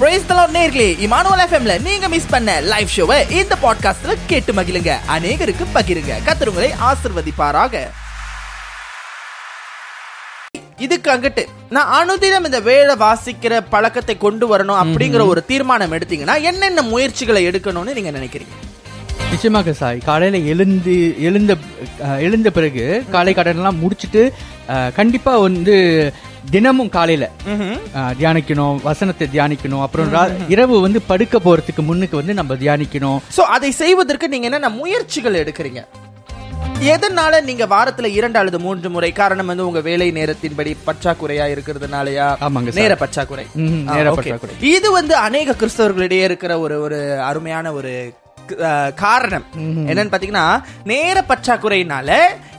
Price தலாட் நேர்களே Emmanuel எஃப்எம்ல நீங்க மிஸ் பண்ண லைவ் ஷோவை இந்த பாட்காஸ்ட்ல கேட்டு மகிழுங்க. அநேகருக்கு பகிருங்க. கத்தருங்களை ஆசிர்வதிப்பாராக. இதுக்கு அங்கிட்டு நான் அனுதினம் இந்த வேலை வாசிக்கிற பழக்கத்தை கொண்டு வரணும் அப்படிங்கிற ஒரு தீர்மானம் எடுத்தீங்கன்னா என்னென்ன முயற்சிகளை எடுக்கணும்னு நீங்க நினைக்கிறீங்க? நிச்சயமாக சாய் காலையில எழுந்து எழுந்த எழுந்த பிறகு காலை கடனெல்லாம் முடிச்சிட்டு அஹ், கண்டிப்பா வந்து தினமும் காலையில தியானிக்கணும் வசனத்தை தியானிக்கணும். அப்புறம் இரவு வந்து படுக்க போறதுக்கு முன்னுக்கு வந்து நம்ம தியானிக்கணும். சோ அதை செய்வதற்கு நீங்க என்னென்ன முயற்சிகள் எடுக்கிறீங்க? எதனால நீங்க வாரத்துல இரண்டு அல்லது மூன்று முறை காரணம் வந்து உங்க வேலை நேரத்தின்படி பற்றாக்குறையா இருக்கிறதுனாலயா? ஆமாங்க. நேர பற்றாக்குறை. நேர. இது வந்து அநேக கிறிஸ்தவர்களிடையே இருக்கிற ஒரு ஒரு அருமையான ஒரு காரணம். என்னன்னு பாத்தீங்கன்னா நேர பற்றாக்குறையினால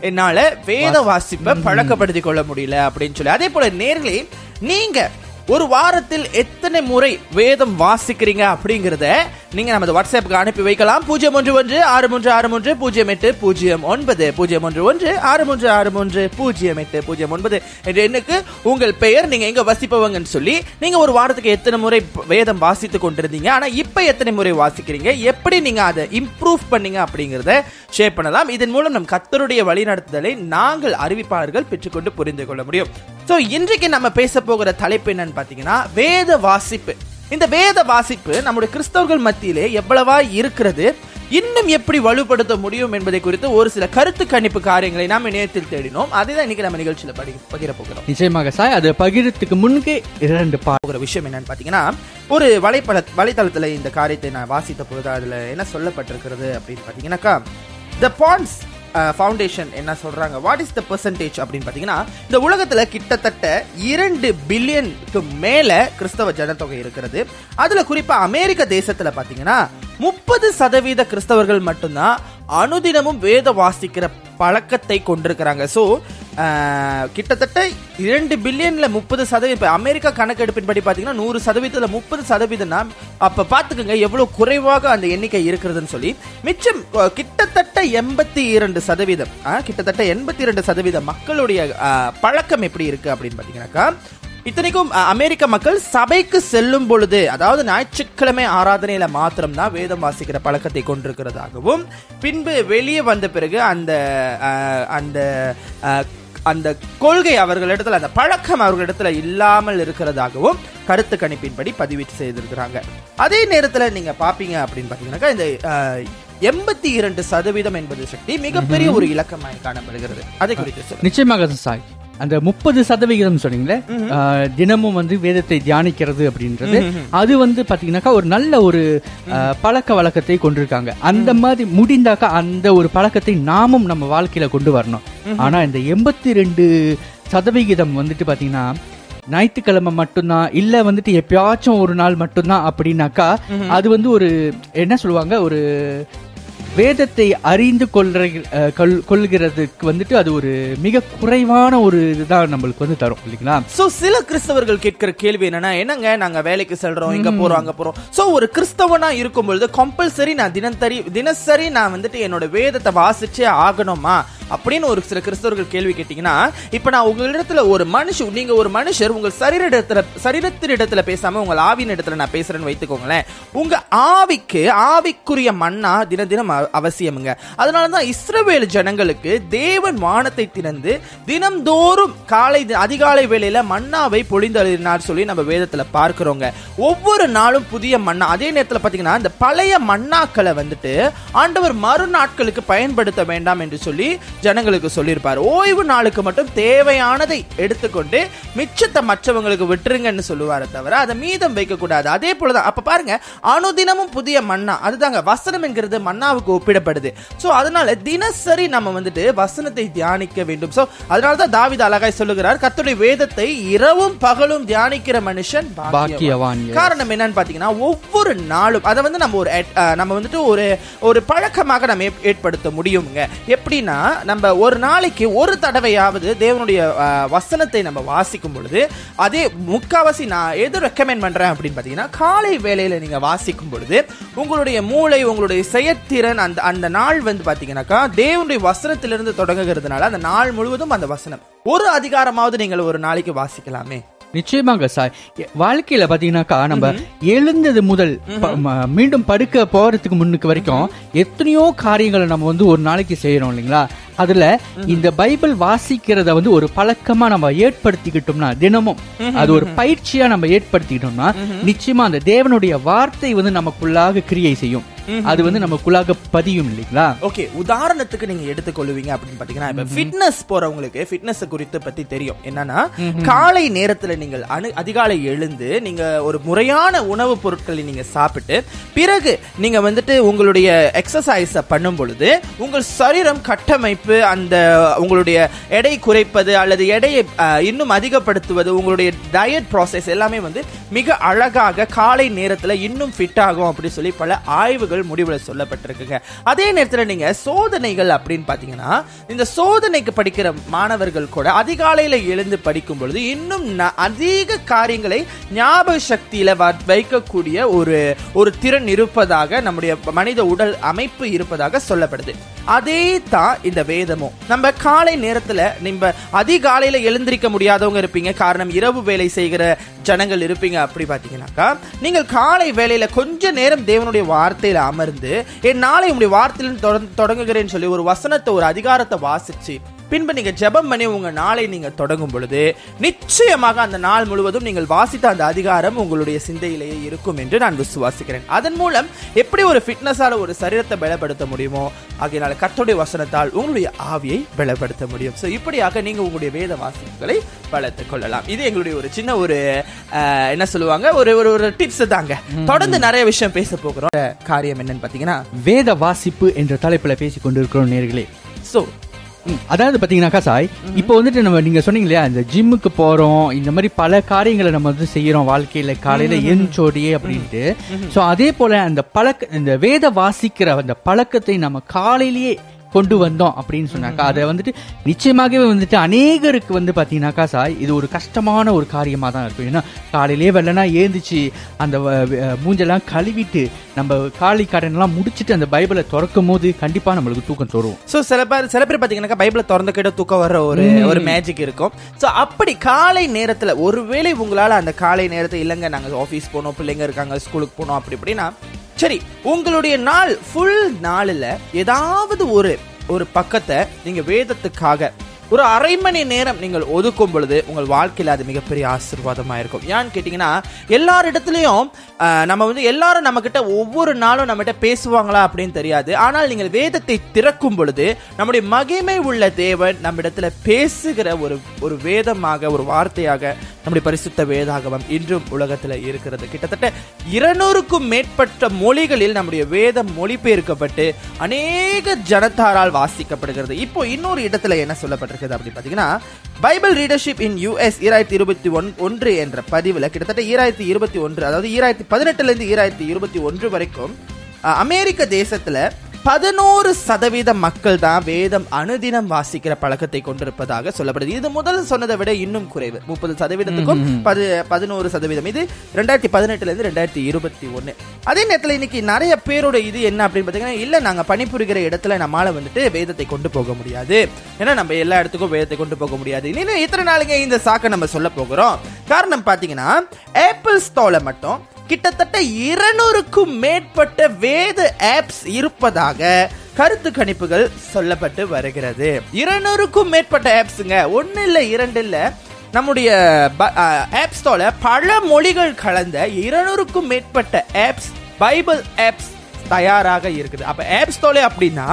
என்னால வேத வாசிப்பை பழக்கப்படுத்திக் கொள்ள முடியல அப்படின்னு சொல்லி. அதே போல நேர்களே நீங்க ஒரு வாரத்தில் எத்தனை முறை வேதம் வாசிக்கிறீங்க அப்படிங்கறத நீங்க நமது வாட்ஸ்அப்புக்கு அனுப்பி வைக்கலாம். பூஜ்ஜியம் ஒன்று ஒன்று ஆறு மூன்று ஆறு மூன்று பூஜ்ஜியம் எட்டு பூஜ்ஜியம் ஒன்பது. பூஜ்ஜியம் ஒன்று ஒன்று ஆறு மூன்று ஆறு மூன்று பூஜ்ஜியம் எட்டு பூஜ்ஜியம் ஒன்பது என்ற எண்ணுக்கு உங்கள் பெயர் நீங்க எங்க வசிப்பவங்கன்னு சொல்லி நீங்க ஒரு வாரத்துக்கு எத்தனை முறை வேதம் வாசித்து கொண்டிருந்தீங்க? ஆனா இப்ப எத்தனை முறை வாசிக்கிறீங்க? எப்படி நீங்க அதை இம்ப்ரூவ் பண்ணீங்க அப்படிங்கறத ஷேர் பண்ணலாம். இதன் மூலம் நம் கத்தருடைய வழிநடத்துதலை நாங்கள் அறிவிப்பாளர்கள் பெற்றுக்கொண்டு புரிந்து கொள்ள முடியும். சோ இன்றைக்கு நம்ம பேச போகிற தலைப்பு என்னன்னு பாத்தீங்கன்னா வேத வாசிப்பு. இந்த வேத வாசிப்பு நம்முடைய கிறிஸ்தவர்கள் மத்தியிலே எவ்வளவா இருக்கிறது இன்னும் எப்படி வலுப்படுத்த முடியும் என்பதை குறித்து ஒரு சில கருத்து கணிப்பு காரியங்களை நாம் இணையத்தில் தேடினோம். அதை தான் இன்னைக்கு நம்ம நிகழ்ச்சியில படி பகிர போகிறோம். நிச்சயமாக சாய் அது பகிரத்துக்கு முன்னுக்கு இரண்டு போகிற விஷயம் என்னன்னு பாத்தீங்கன்னா ஒரு வலைப்பட வலைத்தளத்துல இந்த காரியத்தை நான் வாசித்த பொழுது அதுல என்ன சொல்லப்பட்டிருக்கிறது அப்படின்னு பாத்தீங்கன்னாக்கா த பாண்ட்ஸ் ஃபவுண்டேஷன் என்ன சொல்றாங்க? வாட் இஸ் த பெர்சன்டேஜ் அப்படின்னு பார்த்தீங்கன்னா இந்த உலகத்தில் கிட்டத்தட்ட இரண்டு பில்லியனுக்கு மேலே கிறிஸ்தவ ஜனத்தொகை இருக்கிறது. அதில் குறிப்பாக அமெரிக்க தேசத்தில் பார்த்தீங்கன்னா முப்பது சதவீத கிறிஸ்தவர்கள் மட்டும்தான் அனுதினமும் வேத வாசிக்கிற பழக்கத்தை கொண்டிருக்கிறாங்க. ஸோ கிட்டத்தட்ட இரண்டு பில்லியன்ல முப்பது சதவீதம் இப்போ அமெரிக்கா கணக்கெடுப்பின்படி பார்த்தீங்கன்னா நூறு சதவீதத்தில் முப்பது சதவீதம்னா அப்போ பார்த்துக்கோங்க எவ்வளோ குறைவாக அந்த எண்ணிக்கை இருக்கிறதுன்னு சொல்லி. மிச்சம் கிட்டத்தட்ட எண்பத்தி இரண்டு சதவீதம் கிட்டத்தட்ட எண்பத்தி இரண்டு சதவீத மக்களுடைய பழக்கம் எப்படி இருக்கு அப்படின்னு பார்த்தீங்கன்னாக்கா இத்தனைக்கும் அமெரிக்க மக்கள் சபைக்கு செல்லும் பொழுது அதாவது ஞாயிற்றுக்கிழமை ஆராதனையில மாத்திரம் தான் வேதம் வாசிக்கிற பழக்கத்தை கொண்டிருக்கிறதாகவும் பின்பு வெளியே வந்த பிறகு அந்த அந்த அந்த கொள்கை அவர்களிடத்துல அந்த பழக்கம் அவர்களிடத்துல இல்லாமல் இருக்கிறதாகவும் கருத்து கணிப்பின்படி பதிவீட்டு செய்திருக்கிறாங்க. அதே நேரத்துல நீங்க பாப்பீங்க அப்படின்னு பாத்தீங்கன்னாக்கா இந்த எண்பத்தி இரண்டு சதவீதம் என்பது சக்தி மிகப்பெரிய ஒரு இலக்கமாய் காணப்படுகிறது. அதை குறித்து நிச்சயமாக சாய். அந்த முப்பது சதவிகிதம் சொன்னீங்களே தினமும் வந்து வேதத்தை தியானிக்கிறது அப்படின்றது. அது வந்து பாத்தீங்கன்னாக்கா ஒரு நல்ல ஒரு பழக்க வழக்கத்தை கொண்டிருக்காங்க. அந்த மாதிரி முடிந்தாக்கா அந்த ஒரு பழக்கத்தை நாமும் நம்ம வாழ்க்கையில கொண்டு வரணும். ஆனா இந்த எண்பத்தி ரெண்டு சதவிகிதம் வந்துட்டு பாத்தீங்கன்னா ஞாயிற்றுக்கிழமை மட்டும்தான் இல்ல வந்துட்டு எப்பயாச்சும் ஒரு நாள் மட்டும்தான் அப்படின்னாக்கா அது வந்து ஒரு என்ன சொல்லுவாங்க ஒரு வேதத்தை அறிந்து கொள்ற கொள்கிறதுக்கு வந்துட்டு அது ஒரு மிக குறைவான ஒரு இதுதான் நம்மளுக்கு வந்து தரும் இல்லைங்களா? சோ சில கிறிஸ்தவர்கள் கேட்கிற கேள்வி என்னன்னா என்னங்க நாங்க வேலைக்கு செல்றோம் இங்க போறோம் அங்க போறோம். சோ ஒரு கிறிஸ்தவனா இருக்கும் பொழுது கம்பல்சரி நான் தினந்தரி தினசரி நான் வந்துட்டு என்னோட வேதத்தை வாசிச்சே ஆகணுமா? அப்படின்னு ஒரு சில கிறிஸ்தவர்கள் கேள்வி கேட்டீங்கன்னா இப்ப நான் உங்களிடத்துல ஒரு மனுஷன் நீங்க ஒரு மனுஷர் உங்கள் சரீர இடத்துல சரீரத்தின் இடத்துல பேசாம உங்கள் ஆவியின் இடத்துல நான் பேசுறேன்னு வைத்துக்கோங்களேன். உங்க ஆவிக்கு ஆவிக்குரிய மண்ணா தின தினம் அவ- அவசியமுங்க. அதனாலதான் இஸ்ரவேல் ஜனங்களுக்கு தேவன் வானத்தை திறந்து தினம்தோறும் காலை தி- அதிகாலை வேளையில மன்னாவை பொழிந்தளினார் சொல்லி நம்ம வேதத்துல பார்க்கிறோங்க. ஒவ்வொரு நாளும் புதிய மண்ணா அதே நேரத்துல பாத்தீங்கன்னா இந்த பழைய மன்னாக்களை வந்துட்டு ஆண்டவர் மறுநாட்களுக்கு பயன்படுத்த வேண்டாம் என்று சொல்லி ஜனங்களுக்கு சொல்லியிருப்பார். ஓய்வு நாளுக்கு மட்டும் தேவையானதை எடுத்துக்கொண்டு மிச்சத்தை மற்றவங்களுக்கு விட்டுருங்கன்னு சொல்லுவாரே தவிர அதை மீதம் வைக்க கூடாது அதே போலதான் அப்ப பாருங்க அனுதினமும் புதிய மன்னா அதுதாங்க வசனம் என்கிறது மன்னாவுக்கு ஒப்பிடப்படுது. சோ அதனால தினசரி நம்ம வந்துட்டு வசனத்தை தியானிக்க வேண்டும். சோ அதனால தான் தாவீது அழகாய் சொல்லுகிறார் கர்த்தருடைய வேதத்தை இரவும் பகலும் தியானிக்கிற மனுஷன் பாக்கியவான். காரணம் என்னன்னு பாத்தீங்கன்னா ஒவ்வொரு நாளும் அதை வந்து நம்ம ஒரு நம்ம வந்துட்டு ஒரு ஒரு பழக்கமாக நம்ம ஏற்- ஏற்படுத்த முடியுங்க. எப்படின்னா நம்ம ஒரு நாளைக்கு ஒரு தடவையாவது தேவனுடைய வசனத்தை நம்ம வாசிக்கும் பொழுது அதே முக்காவாசி நான் எது ரெக்கமெண்ட் பண்றேன் அப்படின்னு பாத்தீங்கன்னா காலை வேளையில நீங்க வாசிக்கும் பொழுது உங்களுடைய மூளை உங்களுடைய செயற்திறன் அந்த அந்த நாள் வந்து பாத்தீங்கன்னாக்கா தேவனுடைய வசனத்திலிருந்து தொடங்குகிறதுனால அந்த நாள் முழுவதும் அந்த வசனம். ஒரு அதிகாரமாவது நீங்கள் ஒரு நாளைக்கு வாசிக்கலாமே. நிச்சயமாங்க சார் வாழ்க்கையில பாத்தீங்கன்னாக்கா நம்ம எழுந்தது முதல் மீண்டும் படுக்க போறதுக்கு முன்னுக்கு வரைக்கும் எத்தனையோ காரியங்களை நம்ம வந்து ஒரு நாளைக்கு செய்யறோம் இல்லைங்களா? அதுல இந்த பைபிள் வாசிக்கிறத வந்து ஒரு பழக்கமா நம்ம ஏற்படுத்திக்கிட்டோம்னா தினமும் அது ஒரு பயிற்சியா நம்ம ஏற்படுத்திக்கிட்டோம்னா நிச்சயமா அந்த தேவனுடைய வார்த்தை வந்து நமக்குள்ளாக கிரியை செய்யும். அது வந்து நமக்குள்ளாக பதியும் இல்லைங்களா? ஓகே உதாரணத்துக்கு நீங்க எடுத்துக்கொள்ளுவீங்க அப்படின்னு பாத்தீங்கன்னா இப்ப ஃபிட்னஸ் போறவங்களுக்கு ஃபிட்னஸ் குறித்து பத்தி தெரியும். என்னன்னா காலை நேரத்துல நீங்கள் அணு அதிகாலை எழுந்து நீங்க ஒரு முறையான உணவுப் பொருட்களை நீங்க சாப்பிட்டு பிறகு நீங்க வந்துட்டு உங்களுடைய எக்ஸசைஸ பண்ணும் பொழுது உங்கள் சரீரம் கட்டமைப்பு அந்த உங்களுடைய எடை குறைப்பது அல்லது எடையை இன்னும் அதிகப்படுத்துவது உங்களுடைய டயட் ப்ராசஸ் எல்லாமே வந்து மிக அழகாக காலை நேரத்துல இன்னும் ஃபிட் ஆகும் அப்படின்னு சொல்லி பல ஆய்வுகள் முடிவில் சொல்லப்பட்டிருக்குங்க. அதே நேரத்தில் நீங்க சோதனைகள் அப்படின்னு பார்த்தீங்கன்னா இந்த சோதனைக்கு படிக்கிற மாணவர்கள் கூட அதிகாலையில் எழுந்து படிக்கும் பொழுது இன்னும் அதிக காரியங்களை ஞாபக சக்தியில் வைக்கக்கூடிய ஒரு ஒரு திறன் இருப்பதாக நம்முடைய மனித உடல் அமைப்பு இருப்பதாக சொல்லப்படுது. அதே தான் இந்த வேதமும். நம்ம காலை நேரத்தில் நம்ம அதிகாலையில் எழுந்திருக்க முடியாதவங்க இருப்பீங்க. காரணம் இரவு வேலை செய்கிற ஜனங்கள் இருப்பீங்க அப்படி பார்த்தீங்கன்னாக்கா நீங்கள் காலை வேளையில் கொஞ்ச நேரம் தேவனுடைய வார்த்தையில் அமர்ந்து என் நாளை உங்களுடைய வார்த்தையில் தொடங்குகிறேன்னு சொல்லி ஒரு வசனத்தை ஒரு அதிகாரத்தை வாசிச்சு பின்பு நீங்க ஜெபம் பண்ணி உங்க நாளை நீங்க தொடங்கும் பொழுது நிச்சயமாக அந்த நாள் முழுவதும் நீங்கள் வாசித்த அந்த அதிகாரம் உங்களுடைய சிந்தையிலேயே இருக்கும் என்று நான் விசுவாசிக்கிறேன். அதன் மூலம் எப்படி ஒரு ஃபிட்னஸால ஒரு சரீரத்தை பலப்படுத்த முடியுமோ ஆகையினால கர்த்தருடைய வசனத்தால் உங்களுடைய ஆவியை பலப்படுத்த முடியும். சோ இப்படியாக நீங்க உங்களுடைய வேத வாசிப்புகளை வளர்த்துக் கொள்ளலாம். இது எங்களுடைய ஒரு சின்ன ஒரு என்ன சொல்லுவாங்க? ஒரு ஒரு ஒரு டிப்ஸ் தாங்க. தொடர்ந்து நிறைய விஷயம் பேச போகிறோம். காரியம் என்னன்னு பாத்தீங்கன்னா வேத வாசிப்பு என்ற தலைப்புல பேசிக் கொண்டிருக்கிறோம் நேர்களே. சோ ம், அதாவது பாத்தீங்கன்னாக்கா சாய் இப்போ வந்துட்டு நம்ம நீங்க சொன்னீங்க இல்லையா இந்த ஜிம்முக்கு போறோம் இந்த மாதிரி பல காரியங்களை நம்ம வந்து செய்யறோம் வாழ்க்கையில காலையில எழுந்தோடியே அப்படின்ட்டு. சோ அதே போல அந்த பழக்க இந்த வேத வாசிக்கிற அந்த பழக்கத்தை நம்ம காலையிலேயே கொண்டு வந்தோம் அப்படின்னு சொன்னாக்கா அதை வந்துட்டு நிச்சயமாகவே வந்துட்டு அநேகருக்கு வந்து பாத்தீங்கன்னாக்கா சாய் இது ஒரு கஷ்டமான ஒரு காரியமா தான் இருக்கும். ஏன்னா காலையிலேயே வெள்ளனா ஏந்திச்சு அந்த மூஞ்செல்லாம் கழுவிட்டு நம்ம காலை கடன்லாம் முடிச்சிட்டு அந்த பைபிளை திறக்கும் போது கண்டிப்பா நம்மளுக்கு தூக்கம் தரும். சோ சில பேர் சில பேர் பாத்தீங்கன்னா பைபிளை திறந்து கிட்ட தூக்கம் வர்ற ஒரு ஒரு மேஜிக் இருக்கும். சோ அப்படி காலை நேரத்துல ஒருவேளை உங்களால அந்த காலை நேரத்தை இல்லைங்க நாங்க ஆபீஸ் போனோம் பிள்ளைங்க இருக்காங்க ஸ்கூலுக்கு போனோம் அப்படி இப்படின்னா சரி உங்களுடைய நாள் ஃபுல் நாளில் ஏதாவது ஒரு ஒரு பக்கத்தை நீங்கள் வேதத்துக்காக ஒரு அரை மணி நேரம் நீங்கள் ஒதுக்கும் பொழுது உங்கள் வாழ்க்கையில் அது மிகப்பெரிய ஆசீர்வாதமாக இருக்கும். ஏன்னு கேட்டிங்கன்னா எல்லாரிடத்துலையும் நம்ம வந்து எல்லாரும் நம்மக்கிட்ட ஒவ்வொரு நாளும் நம்மகிட்ட பேசுவாங்களா அப்படின்னு தெரியாது. ஆனால் நீங்கள் வேதத்தை திறக்கும் பொழுது நம்முடைய மகிமை உள்ள தேவன் நம்மிடத்தில் பேசுகிற ஒரு ஒரு வேதமாக ஒரு வார்த்தையாக நம்முடைய பரிசுத்த வேதாகமம் இன்றும் உலகத்தில் இருக்கிறது. கிட்டத்தட்ட இருநூறுக்கும் மேற்பட்ட மொழிகளில் நம்முடைய வேதம் மொழிபெயர்க்கப்பட்டு அநேக ஜனத்தாரால் வாசிக்கப்படுகிறது. இப்போ இன்னொரு இடத்துல என்ன சொல்லப்பட்டிருக்குது அப்படின்னு பார்த்தீங்கன்னா பைபிள் ரீடர்ஷிப் இன் யூஎஸ் ஈராயிரத்தி இருபத்தி ஒன் ஒன்று என்ற பதிவில் கிட்டத்தட்ட ஈராயிரத்தி இருபத்தி ஒன்று அதாவது ஈராயிரத்தி பதினெட்டுல இருந்து ஈராயிரத்தி இருபத்தி ஒன்று வரைக்கும் அமெரிக்க தேசத்தில் பதினோரு சதவீத மக்கள் தான் வேதம் அனுதினம் வாசிக்கிற பழக்கத்தை கொண்டிருப்பதாக சொல்லப்படுது. இது முதல் சொன்னதை விட இன்னும் குறைவு. முப்பது சதவீதத்துக்கும் பது பதினோரு சதவீதம். இது ரெண்டாயிரத்தி பதினெட்டுல இருந்து ரெண்டாயிரத்தி இருபத்தி ஒன்னு அதே நேரத்துல இன்னைக்கு நிறைய பேரோட இது என்ன அப்படின்னு பாத்தீங்கன்னா இல்ல நாங்க பணிபுரிகிற இடத்துல நம்மால வந்துட்டு வேதத்தை கொண்டு போக முடியாது. ஏன்னா நம்ம எல்லா இடத்துக்கும் வேதத்தை கொண்டு போக முடியாது. இன்னும் இத்தனை நாளுங்க இந்த சாக்கை நம்ம சொல்ல போகிறோம். காரணம் பாத்தீங்கன்னா ஆப்பிள் ஸ்டோல மட்டும் கிட்டத்தட்ட இருநூறுக்கும் மேற்பட்ட வேத ஆப்ஸ் இருப்பதாக கருத்து கணிப்புகள் சொல்லப்பட்டு வருகிறது. இருநூறுக்கும் மேற்பட்ட ஆப்ஸுங்க ஒன்னு இல்ல இரண்டு இல்ல நம்முடைய ஆப் ஸ்டோல பல மொழிகள் கலந்த இருநூறுக்கும் மேற்பட்ட ஆப்ஸ் பைபிள் ஆப்ஸ் தயாராக இருக்குது. அப்ப ஆப் ஸ்டோலே அப்படின்னா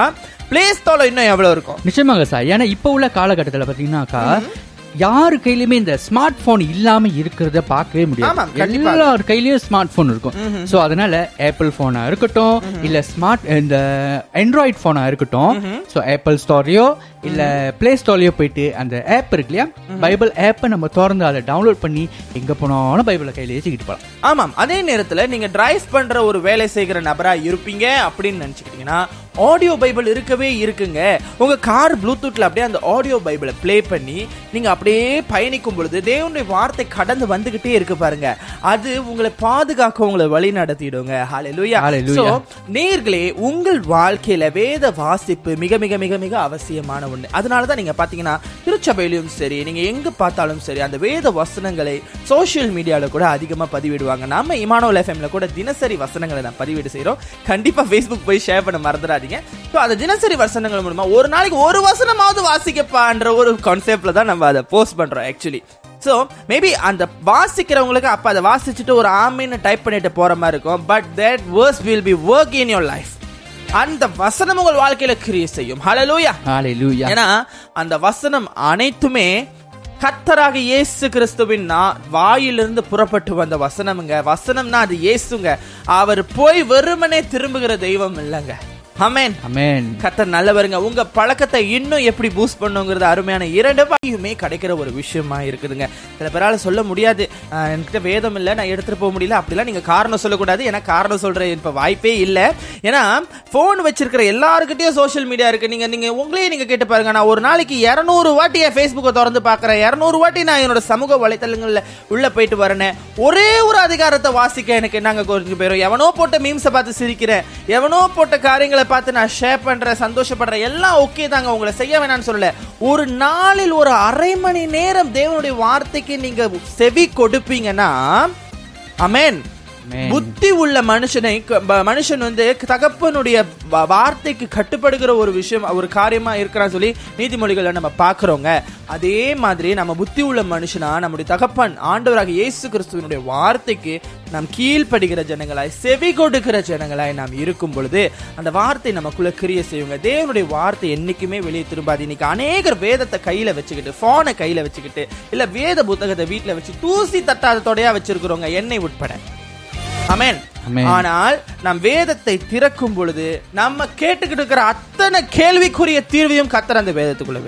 பிளே ஸ்டோல இன்னும் எவ்வளவு இருக்கும்? நிச்சயமாங்க சார் ஏன்னா இப்போ உள்ள காலகட்டத்தில் பார்த்தீங்கன்னாக்கா யாரு கையிலுமே இந்த ஸ்மார்ட் போன் இல்லாம இருக்கிறத பார்க்கவே முடியாது. எல்லார் கையிலயும் ஸ்மார்ட் போன் இருக்கும் சோ அதனால ஆப்பிள் போனா இருக்கட்டும் இல்ல ஸ்மார்ட் இந்த ஆண்ட்ராய்ட் போனா இருக்கட்டும் சோ ஆப்பிள் ஸ்டோரையோ இல்ல பிளே ஸ்டோர்லயோ போயிட்டு அந்த ஆப் இருக்கு இல்லையா? பைபிள் ஆப்பை நம்ம திறந்து அதை டவுன்லோட் பண்ணி எங்க போனாலும் பைபிளை கையில வச்சுக்கிட்டு போலாம். ஆமாம் அதே நேரத்துல நீங்க டிரைவ் பண்ற ஒரு வேலை செய்கிற நபரா இருப்பீங்க அப்படின்னு நினைச்சுக்கிட்டீங்கன்னா ஆடியோ பைபிள் இருக்கவே இருக்குங்க. உங்க கார் ப்ளூடூத்ல அப்படியே அந்த ஆடியோ பைபிளை ப்ளே பண்ணி நீங்க அப்படியே பயணிக்கும் பொழுது தேவனுடைய வார்த்தை கடந்து வந்துகிட்டே இருக்கு பாருங்க. அது உங்களை பாதுகாக்க உங்களை வழி நடத்திடுங்க. ஹalleluya Hallelujah. So, நேர்களே உங்கள் வாழ்க்கையில வேத வாசிப்பு மிக மிக மிக மிக அவசியமான ஒண்ணு. அதனாலதான் நீங்க பாத்தீங்கன்னா திருச்சபையிலும் சரி நீங்க எங்க பார்த்தாலும் சரி அந்த வேத வசனங்களை சோஷியல் மீடியால கூட அதிகமா பதிவிடுவாங்க. நம்ம இமானோல் எஃப்எம்ல கூட தினசரி வசனங்களை நான் பதிவிடு செய்றோம். கண்டிப்பா ஃபேஸ்புக் போய் ஷேர் பண்ண மறந்துடாதீங்க. ஸோ அந்த தினசரி வசனங்கள் மூலமா ஒரு நாளைக்கு ஒரு வசனமாவது வாசிக்கப்பான்ற ஒரு கான்செப்ட்ல தான் நம்ம அதை போஸ்ட் பண்றோம் ஆக்சுவலி ஸோ மேபி அந்த வாசிக்கிறவங்களுக்கு அப்ப அதை வாசிச்சுட்டு ஒரு ஆமின்னு டைப் பண்ணிட்டு போற மாதிரி இருக்கும். But that verse will be work in your life அந்த வசனம் உங்கள் வாழ்க்கையில கிரியை செய்யும். ஹalleluya ஹalleluya ஏன்னா அந்த வசனம் அனைத்துமே கத்தராக இயேசு கிறிஸ்துவின் நா- வாயிலிருந்து புறப்பட்டு வந்த வசனமுங்க. வசனம்னா அது இயேசுங்க. அவர் போய் வெறுமனே திரும்புகிற தெய்வம் இல்லைங்க. அமேன் அமேன் கத்தர் நல்லவருங்க. உங்க பழக்கத்தை இன்னும் எப்படி பூஸ்ட் பண்ணுங்கிறது அருமையான இரண்டு வாயுமே கிடைக்கிற ஒரு விஷயமா இருக்குதுங்க. சில பேரால சொல்ல முடியாது. "ஆஹ், என்கிட்ட வேதம் இல்லை நான் எடுத்துட்டு போக முடியல. அப்படிலாம் நீங்க காரணம் சொல்லக்கூடாது. ஏன்னா காரணம் சொல்ற இப்ப வாய்ப்பே இல்லை. ஏன்னா போன் வச்சிருக்கிற எல்லாருக்கிட்டையும் சோஷியல் மீடியா இருக்கு. நீங்க நீங்க உங்களையே நீங்க கேட்டு பாருங்க. நான் ஒரு நாளைக்கு இருநூறு வாட்டி என் ஃபேஸ்புக்கை திறந்து பார்க்கறேன். இருநூறு வாட்டி நான் என்னோட சமூக வலைத்தளங்கள்ல உள்ள போயிட்டு வரேன். ஒரே ஒரு அதிகாரத்தை வாசிக்க எனக்கு நாங்க கொஞ்சம் பேரும்? எவனோ போட்ட மீம்ஸை பார்த்து சிரிக்கிறேன். எவனோ போட்ட காரியங்களை பார்த்து நான் ஷேர் பண்றேன் சந்தோஷப்படுறேன். எல்லாம் ஓகே தாங்க உங்களை செய்ய வேணாம்னு சொல்லல. ஒரு நாளில் ஒரு அரை மணி நேரம் தேவனுடைய வார்த்தைக்கு நீங்க செவி கொடுப்பீங்கன்னா அமேன் புத்தி உள்ள மனுஷனை மனுஷன் வந்து தகப்பனுடைய வார்த்தைக்கு கட்டுப்படுகிற ஒரு விஷயம் ஒரு காரியமா இருக்கிறான்னு சொல்லி நீதிமொழிகளை நம்ம பாக்குறோங்க அதே மாதிரி நம்ம புத்தி உள்ள மனுஷனா நம்முடைய தகப்பன் ஆண்டவராக இயேசு கிறிஸ்துவனுடைய வார்த்தைக்கு நாம் கீழ்ப்படுகிற ஜனங்களாய் செவி கொடுக்கிற ஜனங்களாய் நாம் இருக்கும் பொழுது அந்த வார்த்தை நமக்குள்ள கிரிய செய்யுங்க. தேவனுடைய வார்த்தை என்னைக்குமே வெளியே திரும்பாது. இன்னைக்கு அநேகர் வேதத்தை கையில வச்சுக்கிட்டு போனை கையில வச்சுக்கிட்டு இல்ல வேத புத்தகத்தை வீட்டுல வச்சு தூசி தட்டாத தொடையா வச்சிருக்கிறவங்க என்னை உட்பட. அமேன். ஆனால் நம் வேதத்தை திறக்கும் பொழுது நம்ம கேட்டுக்கிட்டு இருக்கிற அத்தனை கேள்விக்குரிய தீர்வையும் கத்தர் அந்த வேதத்துக்குள்ள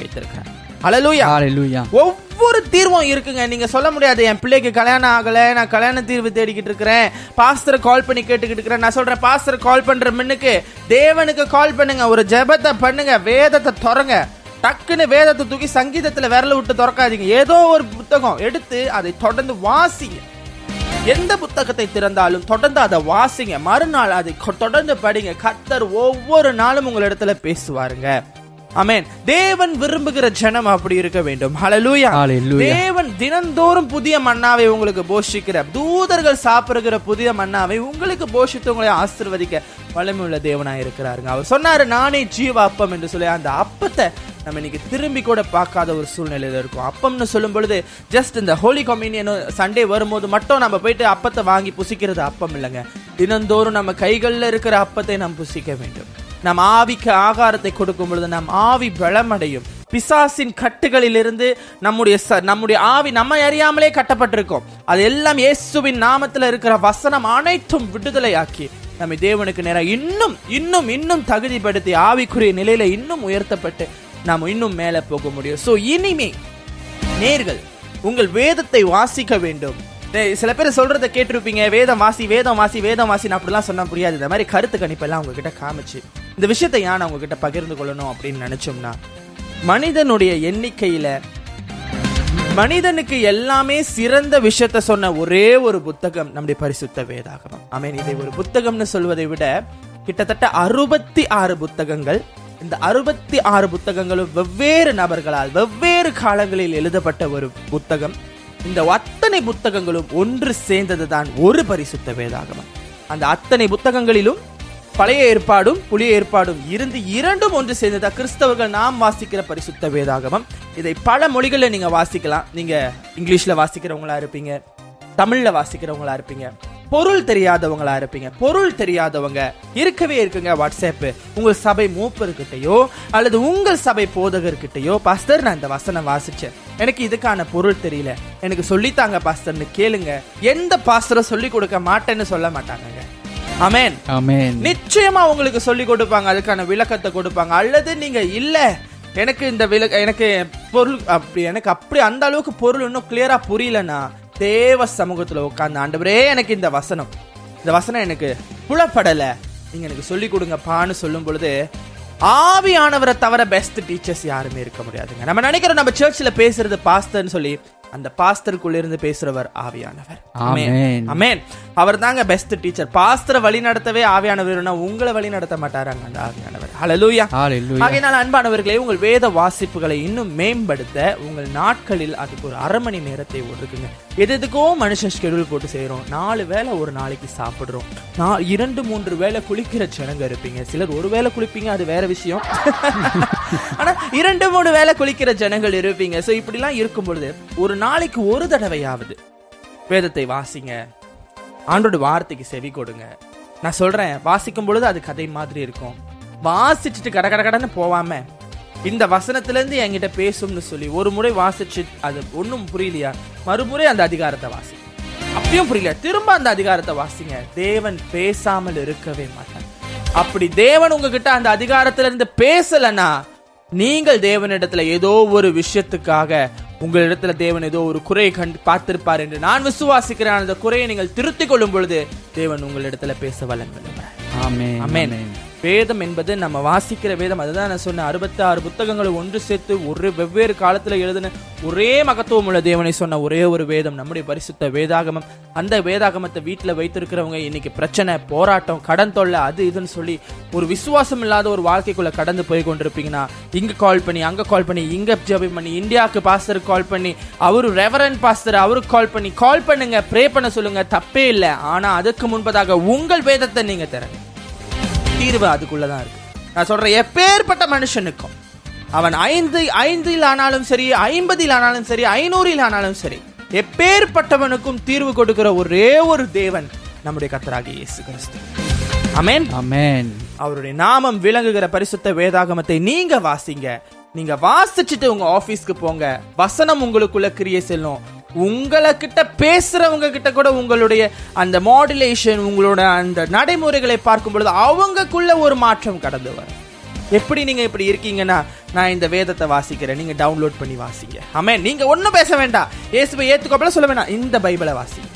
ஹalleluya. ஹalleluya. ஒவ்வொரு தீர்வும் இருக்குங்க. நீங்க சொல்ல முடியாது என் பிள்ளைக்கு கல்யாணம் ஆகல நான் கல்யாண தீர்வு தேடிக்கிட்டு இருக்கிறேன். பாஸ்டர் கால் பண்ணி கேட்டுக்கிட்டு இருக்கிறேன். நான் சொல்றேன் பாஸ்டர் கால் பண்ற மின்னுக்கு தேவனுக்கு கால் பண்ணுங்க. ஒரு ஜெபத்தை பண்ணுங்க வேதத்தை திறங்க. டக்குன்னு வேதத்தை தூக்கி சங்கீதத்துல விரல விட்டு திறக்காதீங்க. ஏதோ ஒரு புத்தகம் எடுத்து அதை தொடர்ந்து வாசிங்க. எந்த புத்தகத்தை திறந்தாலும் தொடர்ந்து அதை வாசிங்க. மறுநாள் அதை தொடர்ந்து படிங்க. கத்தர் ஒவ்வொரு நாளும் உங்களிடத்துல பேசுவாருங்க. ஆமென். தேவன் விரும்புகிற ஜனம் அப்படி இருக்க வேண்டும். Hallelujah. தேவன் தினந்தோறும் புதிய மன்னாவை உங்களுக்கு போஷிக்கிற தூதர்கள் சாப்பிடுகிற புதிய மன்னாவை உங்களுக்கு போஷித்து உங்களை ஆசீர்வதிக்க வல்லமையுள்ள தேவனாய் இருக்கிறாருங்க. அவர் சொன்னாரு நானே ஜீவ அப்பம் என்று சொல்லி அந்த அப்பத்தை நம்ம இன்னைக்கு திரும்பி கூட பார்க்காத ஒரு சூழ்நிலையில இருக்கும். அப்பம்னு சொல்லும் பொழுது ஜஸ்ட் இந்த ஹோலி கம்யூனியன் சண்டே வரும்போது மட்டும் நம்ம போயிட்டு அப்பத்தை வாங்கி புசிக்கிறது அப்பம் இல்லைங்க. தினந்தோறும் நம்ம கைகளில் இருக்கிற அப்பத்தை நாம் புசிக்க வேண்டும். நம் ஆவிக்கு ஆகாரத்தை கொடுக்கும் பொழுது நம் ஆவி பலமடையும். பிசாசின் கட்டுகளிலிருந்து நம்முடைய ச- நம்முடைய ஆவி நம்ம அறியாமலே கட்டப்பட்டிருக்கோம். அது எல்லாம் இயேசுவின் நாமத்தில் இருக்கிற வசனம் அனைத்தும் விடுதலையாக்கி நம்மை தேவனுக்கு நேரம் இன்னும் இன்னும் இன்னும் தகுதிப்படுத்தி ஆவிக்குரிய நிலையில இன்னும் உயர்த்தப்பட்டு நாம் இன்னும் மேலே போக முடியும். ஸோ இனிமே நேர்கள் உங்கள் வேதத்தை வாசிக்க வேண்டும். சில பேர் சொல்றத கேட்டிருப்பீங்க வேதம் வாசி வேதம் வாசி வேதம் வாசின்னு அப்படிலாம் சொன்ன புரியாது. இந்த மாதிரி கருத்து கணிப்பெல்லாம் உங்ககிட்ட காமிச்சு இந்த விஷயத்தை ஏன் உங்ககிட்ட பகிர்ந்து கொள்ளணும் அப்படின்னு நினைச்சோம்னா மனிதனுடைய எண்ணிக்கையில மனிதனுக்கு எல்லாமே சிறந்த விஷயத்த சொன்ன ஒரே ஒரு புத்தகம் நம்முடைய பரிசுத்த வேதாகமம். ஆமென். இதை ஒரு புத்தகம்னு சொல்வதை விட கிட்டத்தட்ட அறுபத்தி ஆறு புத்தகங்கள் இந்த அறுபத்தி ஆறு புத்தகங்களும் வெவ்வேறு நபர்களால் வெவ்வேறு காலங்களில் எழுதப்பட்ட ஒரு புத்தகம். இந்த அத்தனை புத்தகங்களும் ஒன்று சேர்ந்ததுதான் ஒரு பரிசுத்த வேதாகமம். அந்த அத்தனை புத்தகங்களிலும் பழைய ஏற்பாடும் புளிய ஏற்பாடும் இருந்து இரண்டும் ஒன்று சேர்ந்ததா கிறிஸ்தவர்கள் நாம் வாசிக்கிற பரிசுத்த வேதாகமம். இதை பல மொழிகளில் நீங்க வாசிக்கலாம். நீங்க இங்கிலீஷ்ல வாசிக்கிறவங்களா இருப்பீங்க தமிழ்ல வாசிக்கிறவங்களா இருப்பீங்க. பொருள் தெரியாதவங்களா இருப்பீங்க. பொருள் தெரியாதவங்க இருக்கவே இருக்குங்க வாட்ஸ்அப் உங்கள் சபை மூப்பர்கிட்டயோ அல்லது உங்கள் சபை போதகர்கிட்டயோ பாஸ்டர் நான் இந்த வசனம் வாசிச்சேன். எனக்கு இதுக்கான பொருள் தெரியல. எனக்கு சொல்லித்தாங்க பாஸ்டர்னு கேளுங்க. எந்த பாஸ்டரும் சொல்லி கொடுக்க மாட்டேன்னு சொல்ல மாட்டாங்கங்க. அமேன் ஆமென் நிச்சயமா உங்களுக்கு சொல்லி கொடுப்பாங்க. அதுக்கான விளக்கத்தை கொடுப்பாங்க. அல்லது நீங்க இல்ல. எனக்கு இந்த விளக்க எனக்கு பொருள் அப்படி எனக்கு அப்படி அந்த அளவுக்கு பொருள் இன்னும் கிளியரா புரியலனா தேவ சமூகத்துல உட்கார்ந்து ஆண்டவரே எனக்கு இந்த வசனம். இந்த வசனம் எனக்கு புலப்படல. நீங்க எனக்கு சொல்லி கொடுங்கப்பான்னு சொல்லும் பொழுது ஆவியானவரை தவிர பெஸ்ட் டீச்சர்ஸ் யாருமே இருக்க முடியாதுங்க. நம்ம நினைக்கிறோம் நம்ம சர்ச்சில் பேசுறது பாஸ்டர்னு சொல்லி அந்த பாஸ்டருக்குள்ள இருந்து பேசுறவர் ஆவியானவர். அமேன் அவர் தாங்க பெஸ்ட் டீச்சர் பாஸ்டரை வழி நடத்தவே ஆவியானவர்னா உங்களை வழி நடத்த மாட்டாராங்க அந்த ஆவியானவர். ஹalleluya ஆகையினால் அன்பானவர்களே உங்கள் வேத வாசிப்புகளை இன்னும் மேம்படுத்த உங்கள் நாட்களில் அதுக்கு ஒரு அரை மணி நேரத்தை ஒதுக்குங்க. எது எதுக்கோ மனுஷன் ஷெடியூல் போட்டு செய்கிறோம் நாலு வேளை ஒரு நாளைக்கு சாப்பிடுறோம். நான் இரண்டு மூன்று வேளை குளிக்கிற ஜனங்க இருப்பீங்க. சிலர் ஒரு வேளை குளிப்பீங்க அது வேற விஷயம். ஆனா இரண்டு மூணு வேளை குளிக்கிற ஜனங்கள் இருப்பீங்க. சோ இப்படிலாம் இருக்கும் பொழுது ஒரு நாளைக்கு ஒரு தடவையாவது வேதத்தை வாசிங்க. ஆண்டோட வார்த்தைக்கு செவி கொடுங்க. நான் சொல்றேன் வாசிக்கும் பொழுது அது கதை மாதிரி இருக்கும். வாசிச்சுட்டு கட கட கடன்னு போவாமல் இந்த வசனத்துல இருந்து என்கிட்ட பேசும்னு சொல்லி ஒரு முறை வாசிச்சு அது ஒண்ணும் புரியலையா? மறுமுறை அந்த அதிகாரத்தை வாசி. அப்பயும் புரியல. திரும்ப அந்த அதிகாரத்தை வாசிங்க. தேவன் பேசாமல் இருக்கவே மாட்டார். அப்படி தேவன் உங்ககிட்ட அந்த அதிகாரத்துல இருந்து பேசலனா நீங்கள் தேவனிடத்துல ஏதோ ஒரு விஷயத்துக்காக உங்களிடத்துல தேவன் ஏதோ ஒரு குறையை கண்டு பார்த்திருப்பார் என்று நான் விசுவாசிக்கிறேன். அந்த குறையை நீங்கள் திருத்திக் கொள்ளும் பொழுது தேவன் உங்களிடத்துல பேச வல்லன் ஆமென். அமேன் வேதம் என்பது நம்ம வாசிக்கிற வேதம். அதுதான் நான் சொன்னேன் அறுபத்தி ஆறு புத்தகங்களை ஒன்று சேர்த்து ஒரு வெவ்வேறு காலத்தில் எழுதின ஒரே மகத்துவம் உள்ள தேவனை சொன்ன ஒரே ஒரு வேதம் நம்முடைய பரிசுத்த வேதாகமம். அந்த வேதாகமத்தை வீட்டில் வைத்திருக்கிறவங்க இன்னைக்கு பிரச்சனை போராட்டம் கடன் தொல்லை அது இதுன்னு சொல்லி ஒரு விசுவாசம் இல்லாத ஒரு வாழ்க்கைக்குள்ள கடந்து போய் கொண்டிருப்பீங்கன்னா இங்க கால் பண்ணி அங்க கால் பண்ணி இங்க ஜபம் பண்ணி இந்தியாவுக்கு பாஸ்டருக்கு கால் பண்ணி அவரு ரெவரன் பாஸ்டர் அவருக்கு கால் பண்ணி கால் பண்ணுங்க ப்ரே பண்ண சொல்லுங்க தப்பே இல்லை. ஆனா அதுக்கு முன்பதாக உங்கள் வேதத்தை நீங்க தரேன் தீர்வு அதுக்குள்ளதான் இருக்கு. நான் சொல்றேன் எப்பேற்பட்ட மனுஷனுக்கும் அவன் ஐந்து ஐந்தில் ஆனாலும் சரி ஐம்பதில் ஆனாலும் சரி ஐநூறில் ஆனாலும் சரி எப்பேற்பட்டவனுக்கும் தீர்வு கொடுக்கிற ஒரே ஒரு தேவன் நம்முடைய கத்தராகிய இயேசு கிறிஸ்து. அமேன் ஆமென். அவருடைய நாமம் விளங்குகிற பரிசுத்த வேதாகமத்தை நீங்க வாசிங்க. நீங்க வாசிச்சுட்டு உங்க ஆபீஸ்க்கு போங்க. வசனம் உங்களுக்குள்ள கிரியை செல்லும். உங்களை கிட்ட பேசுறவங்க கிட்ட கூட உங்களுடைய அந்த மாடுலேஷன் உங்களோட அந்த நடைமுறைகளை பார்க்கும் பொழுது அவங்கக்குள்ள ஒரு மாற்றம் கடந்து வரும். எப்படி நீங்க இப்படி இருக்கீங்கன்னா நான் இந்த வேதத்தை வாசிக்கிறேன். நீங்க டவுன்லோட் பண்ணி வாசிங்க. ஆமே நீங்க ஒன்றும் பேச வேண்டாம். ஏசுவை ஏத்துக்கோப்பல சொல்ல வேண்டாம் இந்த பைபிளை வாசிங்க.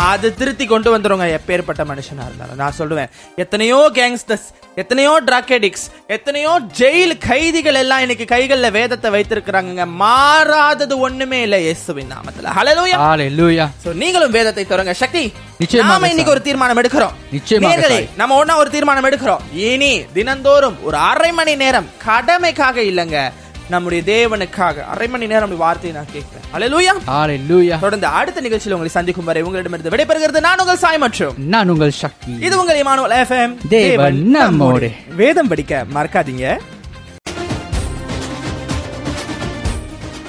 அது திருத்தி கொண்டு வந்துருங்க எப்பேற்பட்ட மனுஷனா இருந்தாலும். நான் சொல்லுவேன் எத்தனையோ கேங்ஸ்டர்ஸ் எத்தனையோ ட்ராக்கெடிக்ஸ் எத்தனையோ ஜெயில் கைதிகள் எல்லாம் இன்னைக்கு கைகள்ல வேதத்தை வைத்திருக்கிறாங்க மாறாதது ஒண்ணுமே இல்ல இயேசுவின் நாமத்துல. ஹalleluya ஹalleluya சோ நீங்களும் வேதத்தை தொடங்க சக்தி. நாம இன்னைக்கு ஒரு தீர்மானம் எடுக்கிறோம். நிச்சயமாக. நம்ம ஒண்ணா ஒரு தீர்மானம் எடுக்கிறோம். இனி தினந்தோறும் ஒரு அரை மணி நேரம் கடமைக்காக இல்லங்க. நம்முடைய தேவனுக்காக. அரை மணி நேரம் அப்படி வார்த்தையை நான் கேட்கிறேன் ஹalleluya ஹalleluya தொடர்ந்து அடுத்த நிகழ்ச்சியில் உங்களை சந்திக்கும் வரை உங்களிடமிருந்து விடைபெறுகிறது நான் உங்கள் சாய் மற்றும். நான் உங்கள் சக்தி இது உங்கள் இமானுவல் எஃப்எம் தேவன் நம்மோடு. வேதம் படிக்க மறக்காதீங்க.